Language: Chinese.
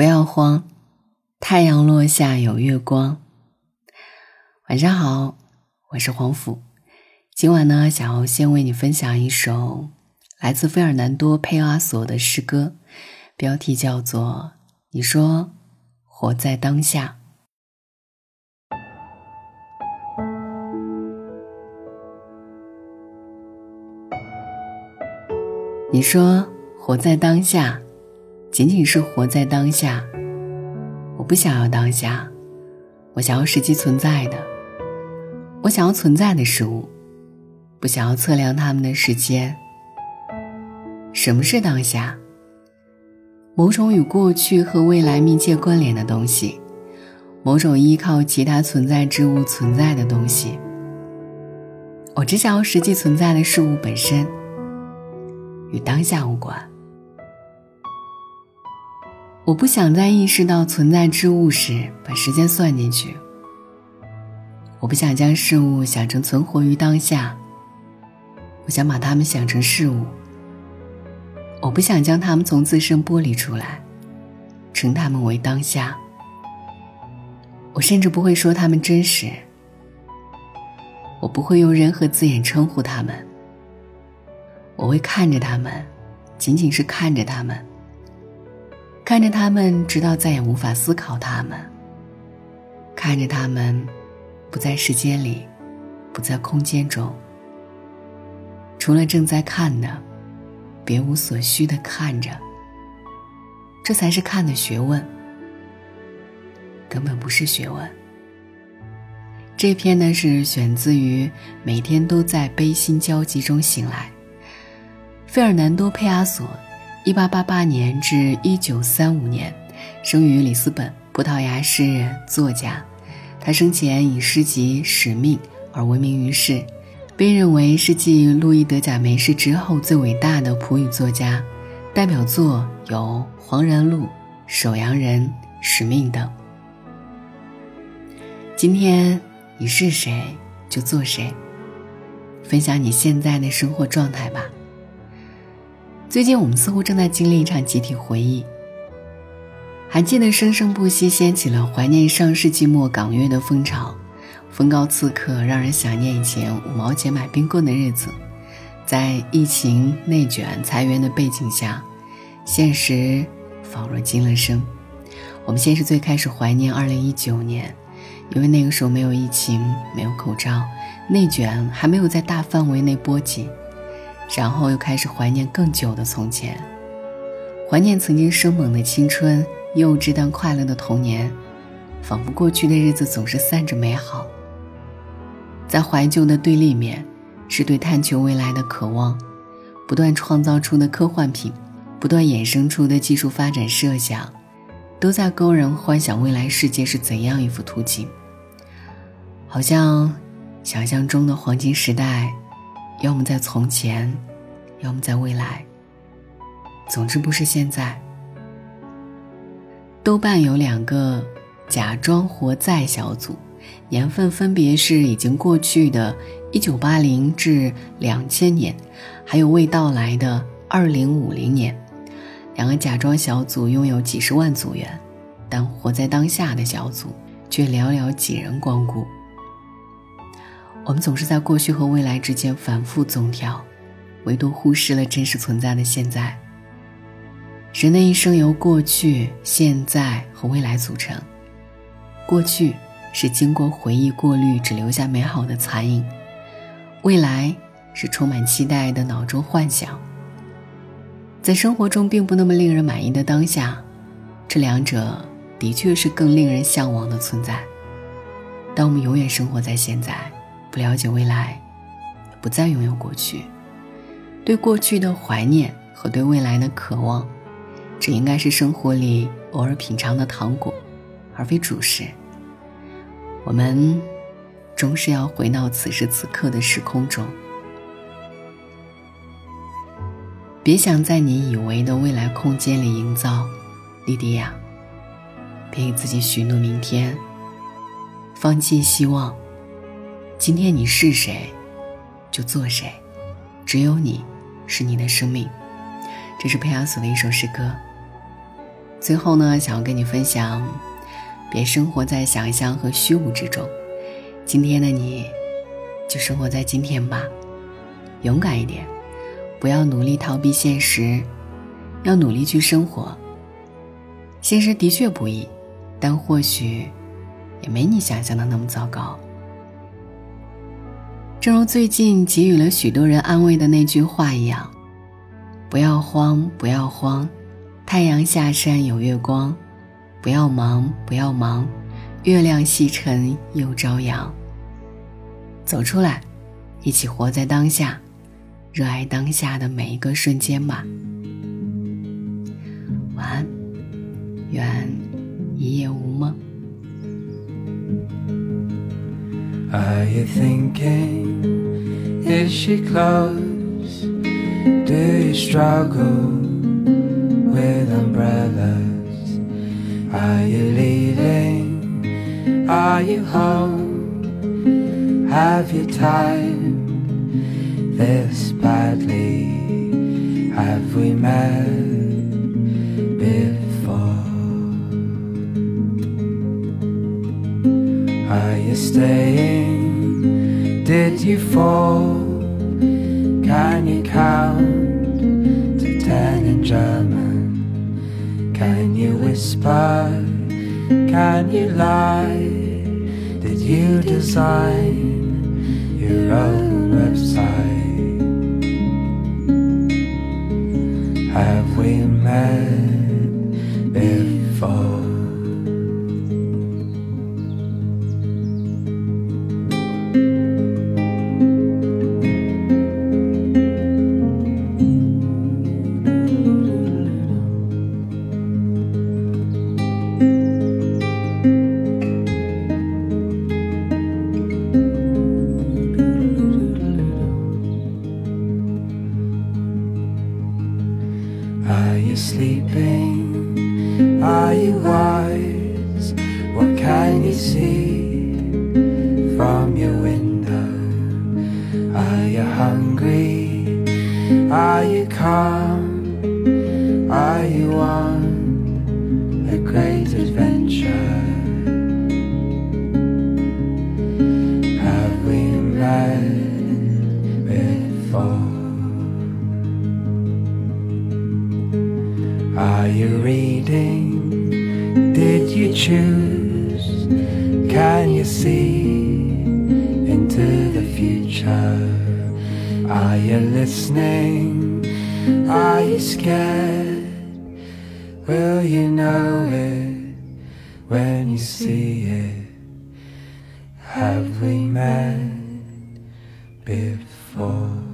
不要慌，太阳落下有月光。晚上好，我是黄甫。今晚呢，想要先为你分享一首来自费尔南多·佩阿索的诗歌，标题叫做《你说活在当下》。你说活在当下，仅仅是活在当下。我不想要当下，我想要实际存在的，我想要存在的事物，不想要测量它们的时间。什么是当下？某种与过去和未来密切关联的东西，某种依靠其他存在之物存在的东西。我只想要实际存在的事物本身。与当下无关。我不想在意识到存在之物时把时间算进去。我不想将事物想成存活于当下。我想把它们想成事物。我不想将它们从自身剥离出来，称它们为当下。我甚至不会说它们真实。我不会用任何字眼称呼它们。我会看着它们，仅仅是看着它们，看着他们，直到再也无法思考他们。看着他们，不在时间里，不在空间中，除了正在看的，别无所需的看着。这才是看的学问，根本不是学问。这篇呢是选自于《每天都在悲心交集中醒来》。费尔南多·佩阿索，1888年至1935年，生于里斯本，葡萄牙诗人、作家。他生前以诗集《使命》而闻名于世，被认为是继路易·德贾梅士之后最伟大的葡语作家。代表作有《黄然路》《守阳人》《使命》等。今天你是谁，就做谁，分享你现在的生活状态吧。最近我们似乎正在经历一场集体回忆。还记得生生不息掀起了怀念上世纪末港乐的风潮，风高刺客，让人想念以前五毛钱买冰棍的日子。在疫情内卷裁员的背景下，现实仿若惊了声。我们先是最开始怀念2019年，因为那个时候没有疫情，没有口罩，内卷还没有在大范围内波及。然后又开始怀念更久的从前，怀念曾经生猛的青春、幼稚但快乐的童年，仿佛过去的日子总是散着美好。在怀旧的对立面，是对探求未来的渴望，不断创造出的科幻品，不断衍生出的技术发展设想，都在勾人幻想未来世界是怎样一幅图景。好像想象中的黄金时代。要么在从前，要么在未来。总之不是现在。豆瓣有两个“假装活在”小组，年份分别是已经过去的1980至2000年，还有未到来的2050年。两个假装小组拥有几十万组员，但活在当下的小组却寥寥几人光顾。我们总是在过去和未来之间反复总调，唯独忽视了真实存在的现在。人的一生由过去、现在和未来组成。过去是经过回忆过滤，只留下美好的残影；未来是充满期待的脑中幻想。在生活中并不那么令人满意的当下，这两者的确是更令人向往的存在。当我们永远生活在现在。不了解未来，不再拥有过去，对过去的怀念和对未来的渴望，这应该是生活里偶尔品尝的糖果，而非主食。我们终是要回到此时此刻的时空中，别想在你以为的未来空间里营造，莉迪亚。别给自己许诺明天，放弃希望。今天你是谁，就做谁。只有你，是你的生命。这是佩阿索的一首诗歌。最后呢，想要跟你分享，别生活在想象和虚无之中。今天的你，就生活在今天吧，勇敢一点，不要努力逃避现实，要努力去生活。现实的确不易，但或许也没你想象的那么糟糕。正如最近给予了许多人安慰的那句话一样：“不要慌，不要慌。”太阳下山有月光，不要忙，不要忙，月亮西沉又朝阳。走出来，一起活在当下，热爱当下的每一个瞬间吧。晚安，with umbrellas? Are you leaving? Are you home? Have you time this badly? Have we met Are you staying? Did you fall? Can you count to ten in German? Can you whisper? Can you lie? Did you design your own website? Have we met before? Can you see from your window? Are you hungry? Are you calm? You see into the future? Are you listening? Are you scared? Will you know it when you see it? Have we met before?